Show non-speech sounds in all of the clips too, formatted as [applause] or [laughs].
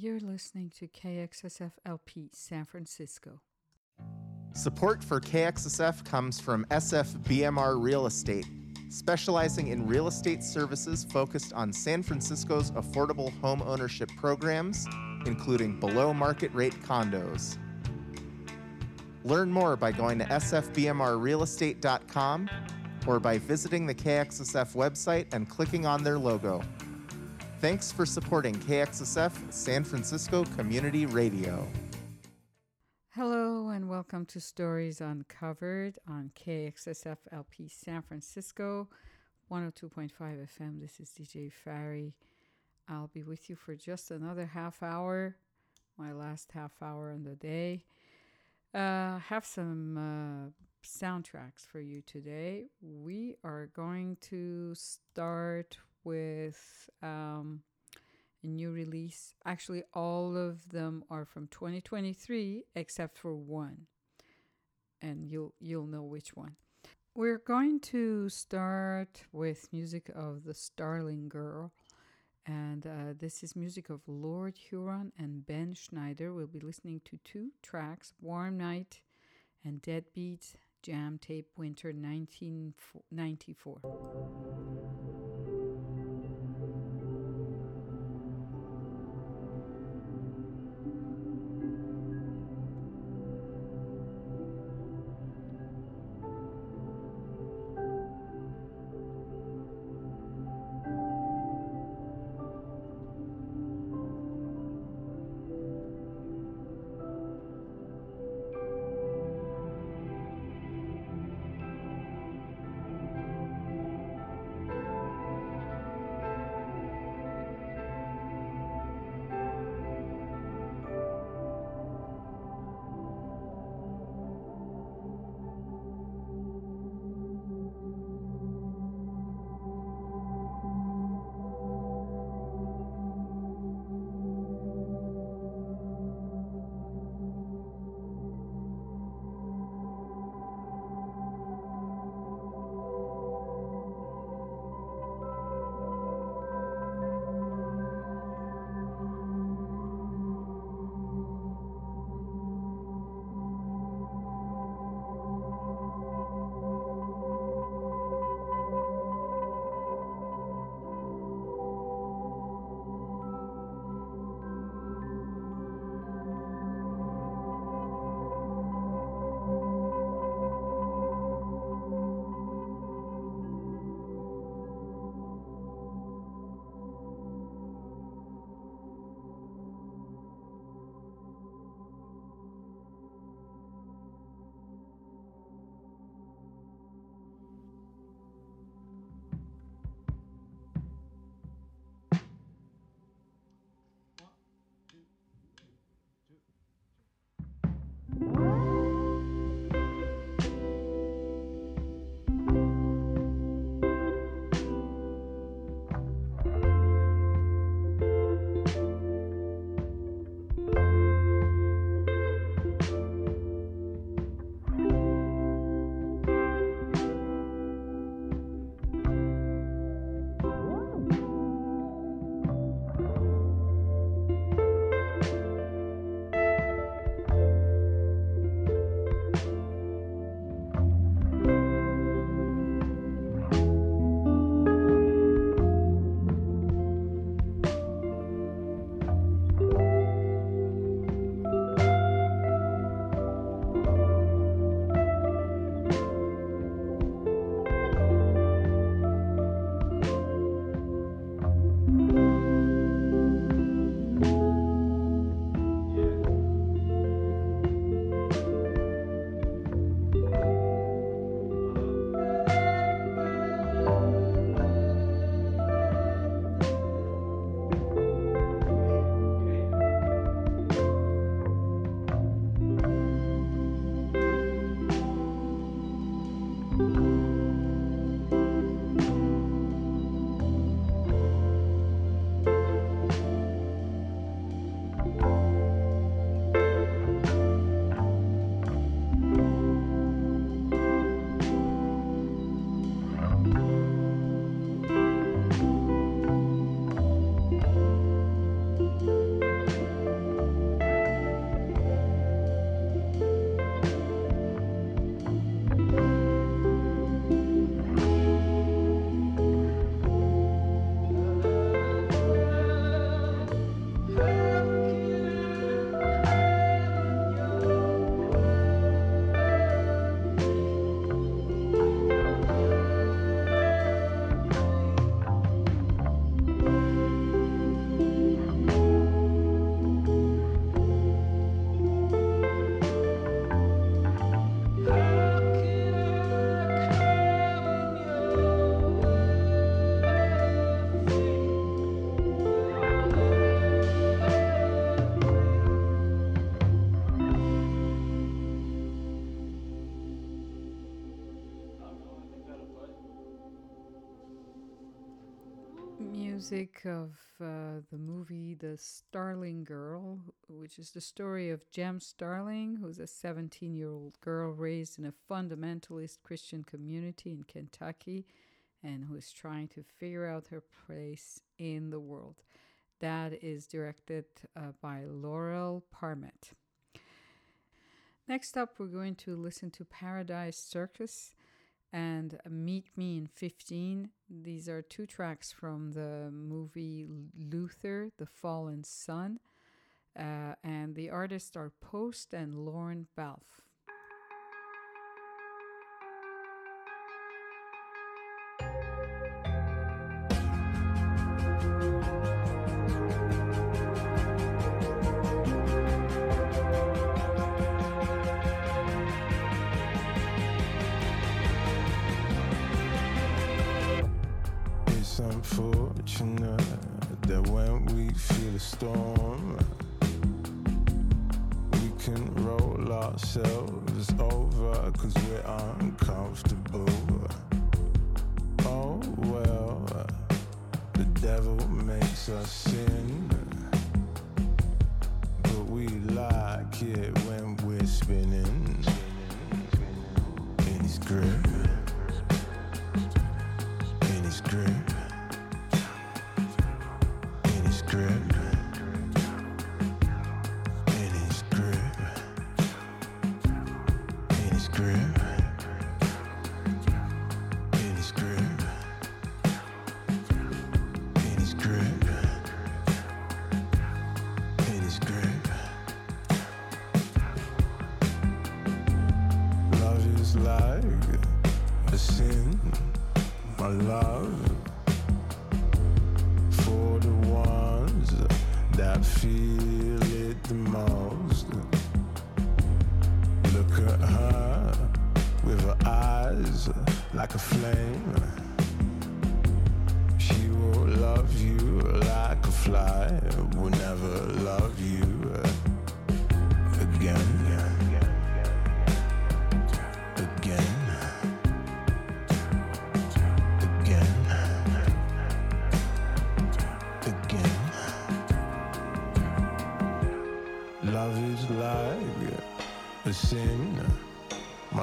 You're listening to KXSF LP San Francisco. Support for KXSF comes from SFBMR Real Estate, specializing in real estate services focused on San Francisco's affordable home ownership programs, including below market rate condos. Learn more by going to sfbmrrealestate.com or by visiting the KXSF website and clicking on their logo. Thanks for supporting KXSF San Francisco Community Radio. Hello and welcome to Stories Uncovered on KXSF LP San Francisco 102.5 FM. This is DJ Fari. I'll be with you for just another half hour, my last half hour on the day. Uh, have some uh, soundtracks for you today. We are going to start with um, a new release. Actually, all of them are from 2023 except for one, and you'll you'll know which one. We're going to start with music of the Starling Girl, and uh, this is music of Lord Huron and Ben Schneider. We'll be listening to two tracks: "Warm Night" and "Deadbeats." Jam Tape Winter 1994. Of uh, the movie The Starling Girl, which is the story of Jem Starling, who's a 17 year old girl raised in a fundamentalist Christian community in Kentucky and who is trying to figure out her place in the world. That is directed uh, by Laurel Parmet. Next up, we're going to listen to Paradise Circus and Meet Me in 15. These are two tracks from the movie Luther, The Fallen Son. Uh, and the artists are Post and Lorne Balfe. unfortunate that when we feel a storm, we can roll ourselves over because we're uncomfortable. Oh well, the devil makes us sin, but we like it when we're spinning in his grip.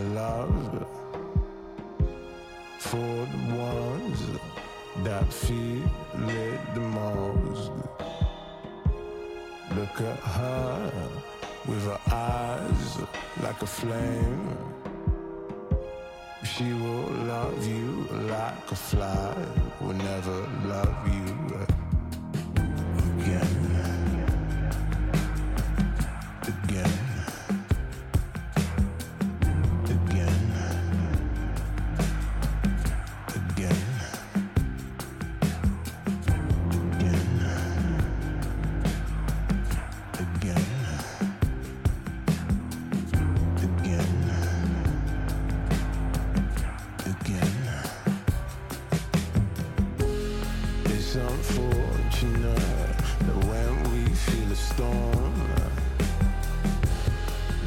love for the ones that feel it the most. Look at her with her eyes like a flame. She will love you like a fly will never love you again It's unfortunate that when we feel a storm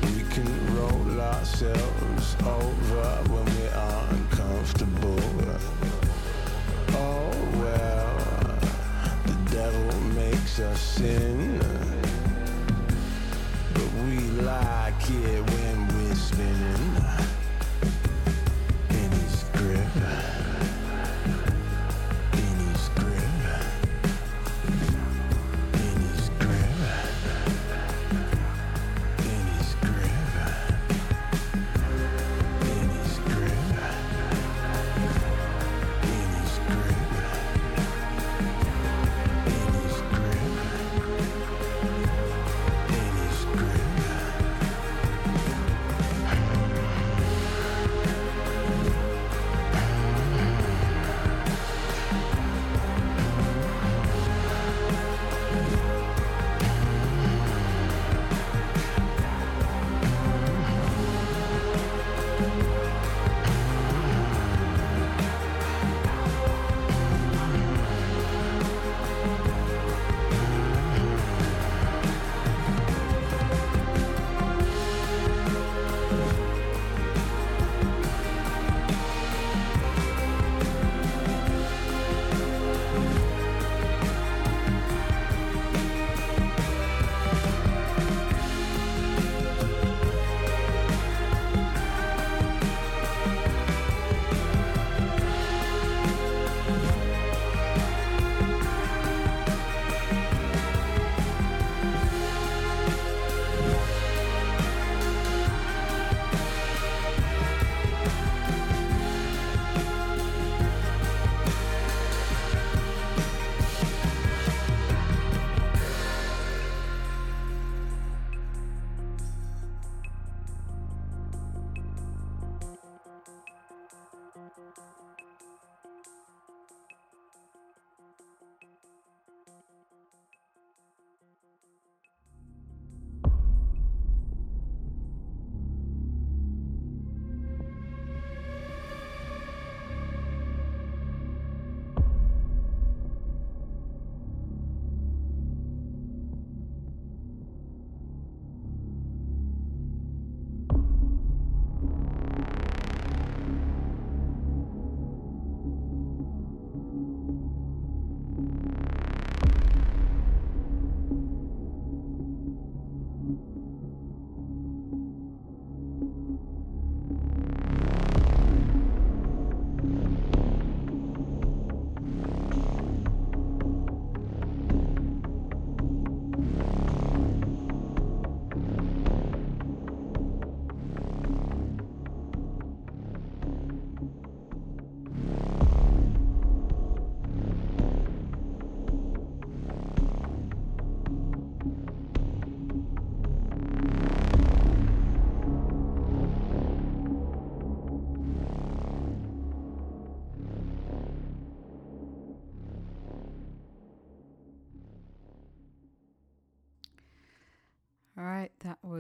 We can roll ourselves over when we are uncomfortable. Oh well, the devil makes us sin. But we like it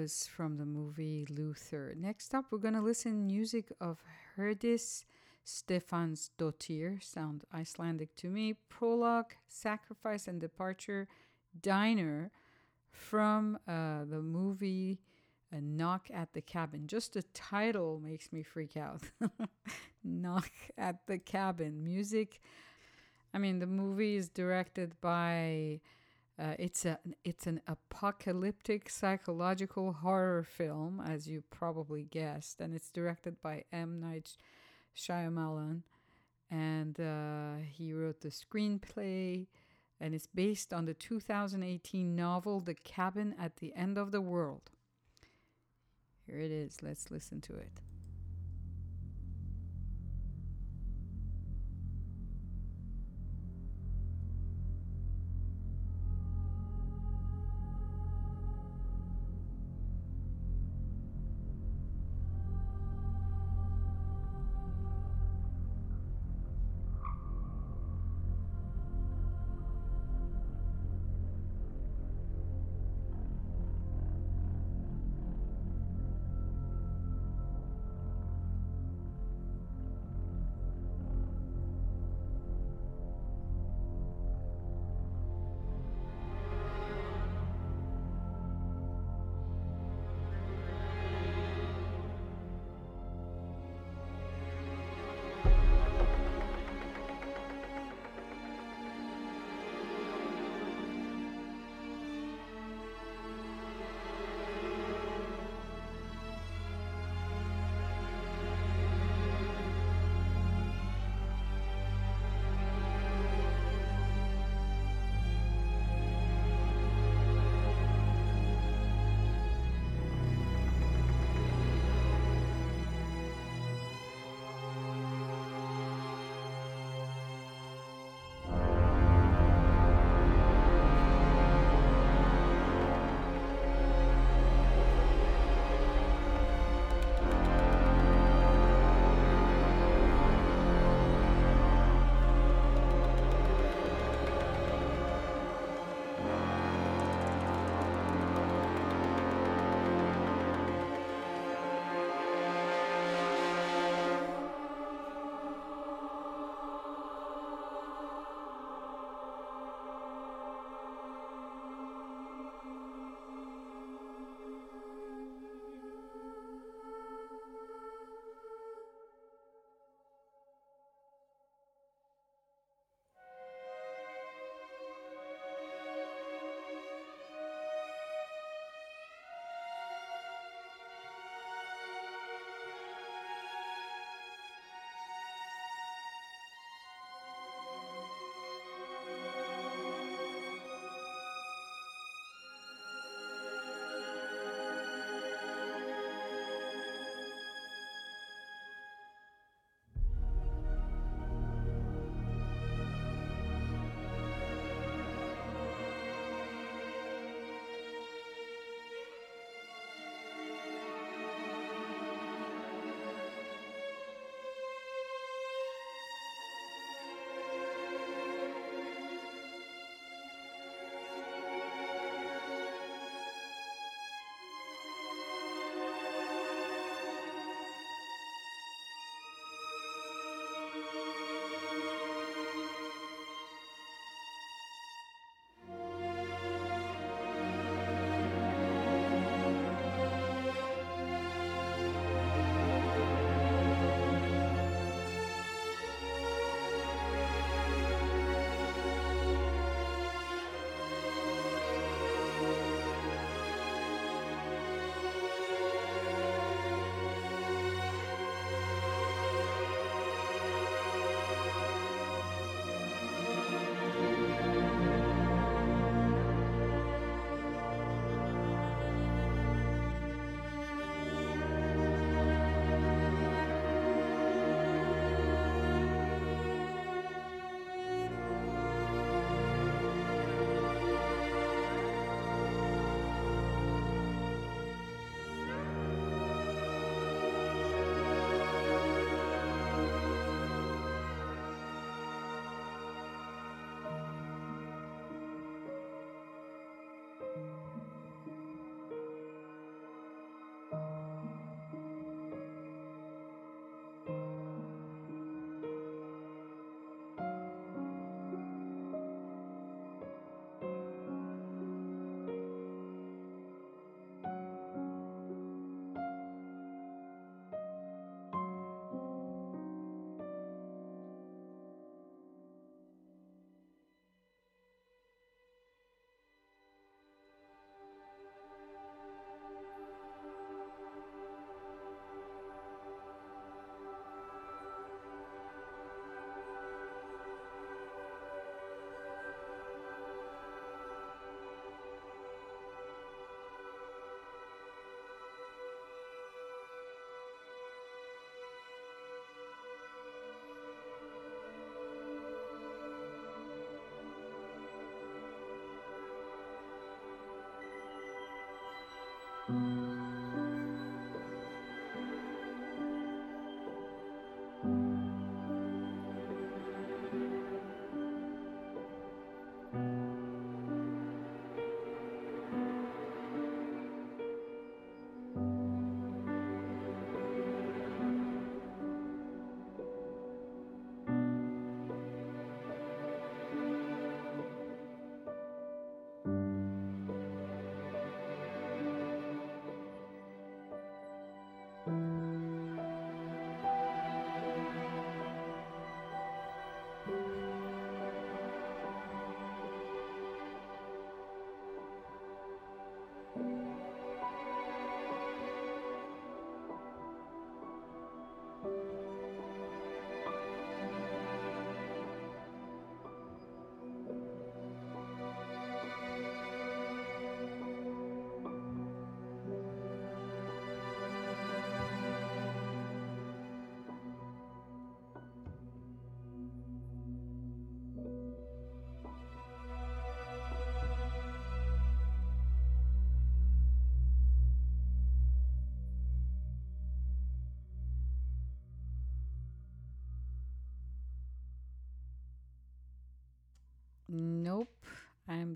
was from the movie Luther. Next up, we're going to listen music of Herdis Stefansdottir, sound Icelandic to me. Prologue, Sacrifice and Departure, Diner from uh, the movie A Knock at the Cabin. Just the title makes me freak out. [laughs] Knock at the Cabin. Music. I mean, the movie is directed by uh, it's a it's an apocalyptic psychological horror film, as you probably guessed, and it's directed by M Night Shyamalan, and uh, he wrote the screenplay, and it's based on the 2018 novel *The Cabin at the End of the World*. Here it is. Let's listen to it.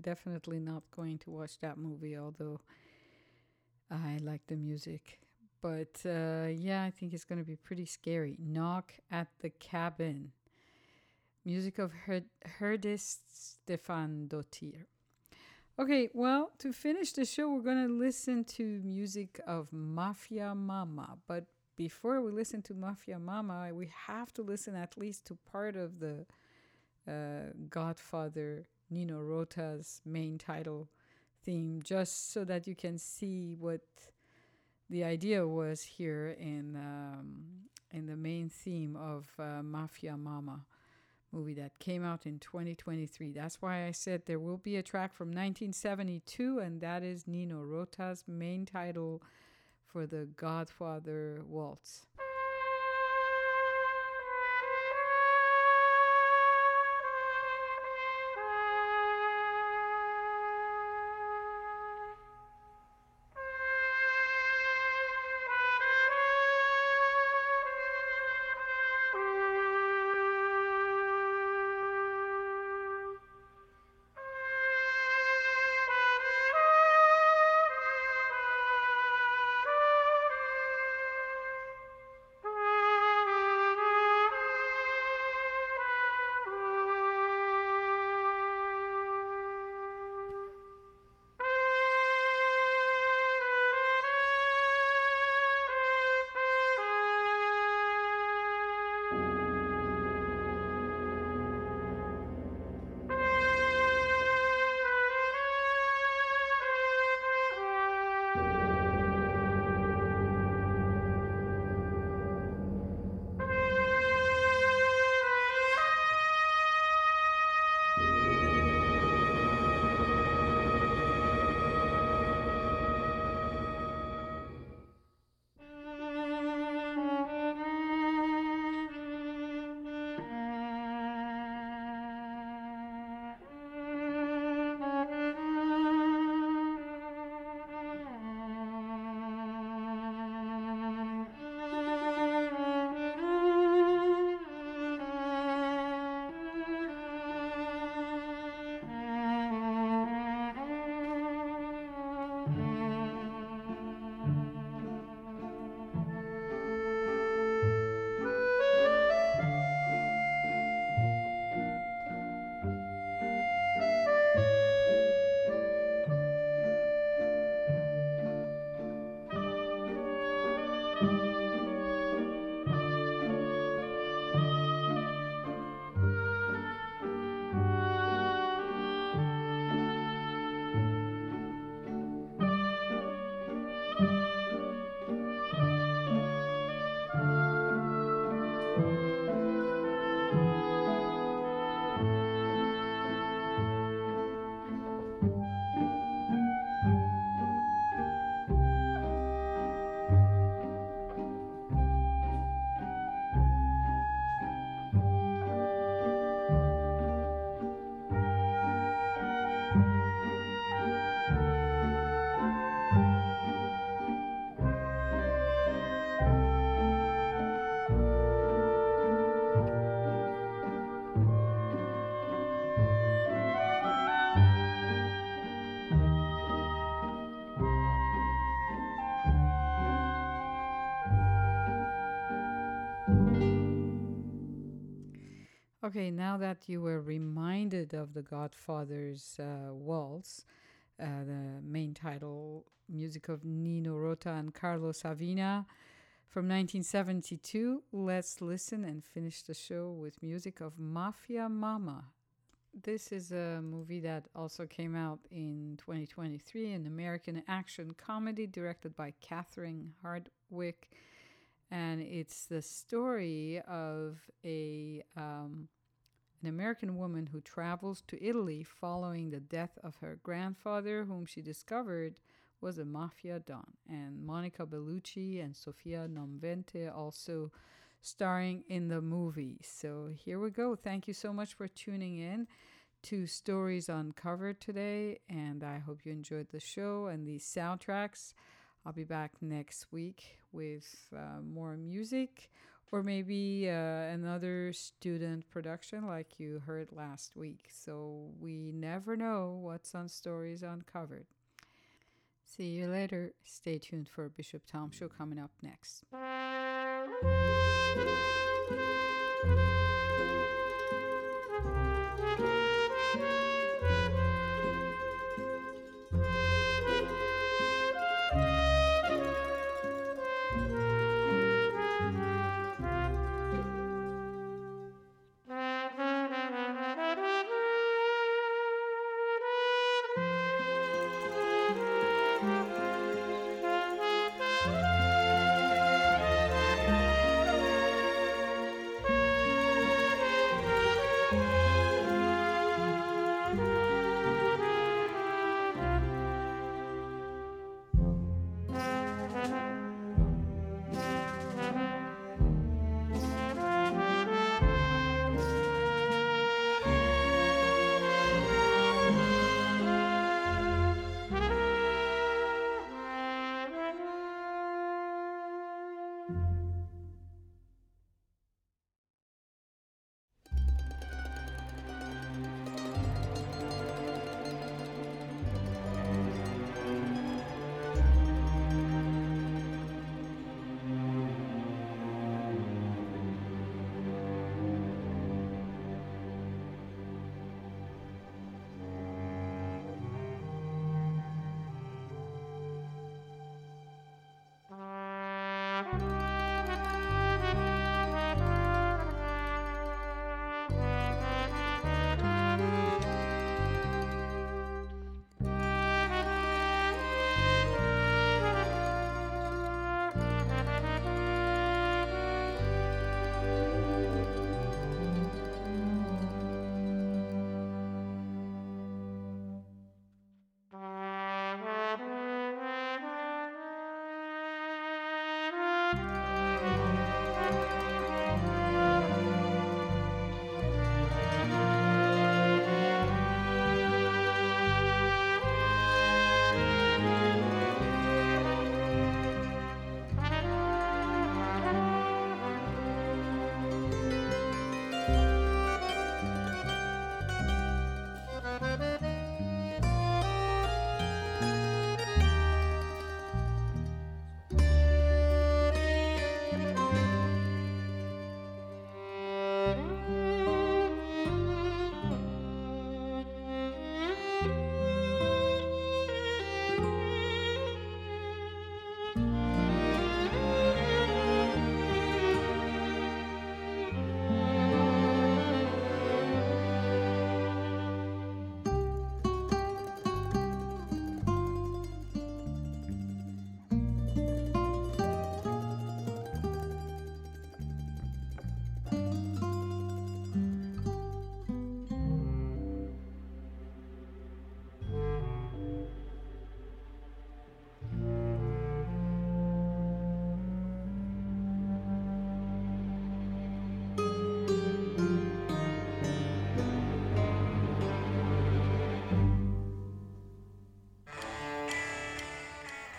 Definitely not going to watch that movie, although I like the music. But uh, yeah, I think it's going to be pretty scary. Knock at the Cabin. Music of Her- Herdis Stefan Dottir. Okay, well, to finish the show, we're going to listen to music of Mafia Mama. But before we listen to Mafia Mama, we have to listen at least to part of the uh, Godfather Nino Rota's main title theme, just so that you can see what the idea was here in um, in the main theme of uh, Mafia Mama movie that came out in 2023. That's why I said there will be a track from 1972, and that is Nino Rota's main title for the Godfather Waltz. Okay, now that you were reminded of the Godfather's uh, waltz, uh, the main title music of Nino Rota and Carlo Savina from 1972, let's listen and finish the show with music of Mafia Mama. This is a movie that also came out in 2023, an American action comedy directed by Catherine Hardwicke and it's the story of a um, an American woman who travels to Italy following the death of her grandfather, whom she discovered was a mafia don. And Monica Bellucci and Sophia Nomvete also starring in the movie. So here we go. Thank you so much for tuning in to Stories Uncovered today, and I hope you enjoyed the show and these soundtracks. I'll be back next week with uh, more music or maybe uh, another student production like you heard last week. So we never know what's on Stories Uncovered. See you later. Stay tuned for Bishop Tom Show coming up next.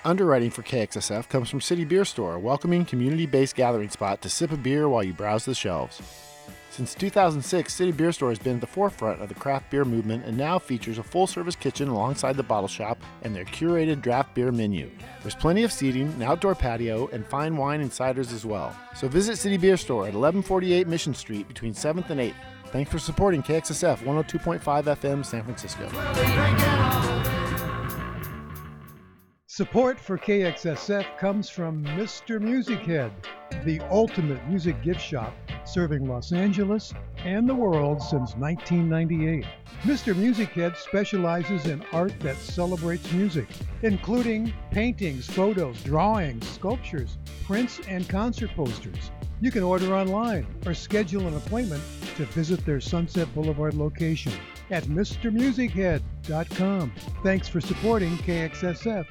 Underwriting for KXSF comes from City Beer Store, a welcoming community based gathering spot to sip a beer while you browse the shelves. Since 2006, City Beer Store has been at the forefront of the craft beer movement and now features a full service kitchen alongside the bottle shop and their curated draft beer menu. There's plenty of seating, an outdoor patio, and fine wine and ciders as well. So visit City Beer Store at 1148 Mission Street between 7th and 8th. Thanks for supporting KXSF 102.5 FM San Francisco. Support for KXSF comes from Mr. Music Head, the ultimate music gift shop serving Los Angeles and the world since 1998. Mr. Music Head specializes in art that celebrates music, including paintings, photos, drawings, sculptures, prints, and concert posters. You can order online or schedule an appointment to visit their Sunset Boulevard location at MrMusicHead.com. Thanks for supporting KXSF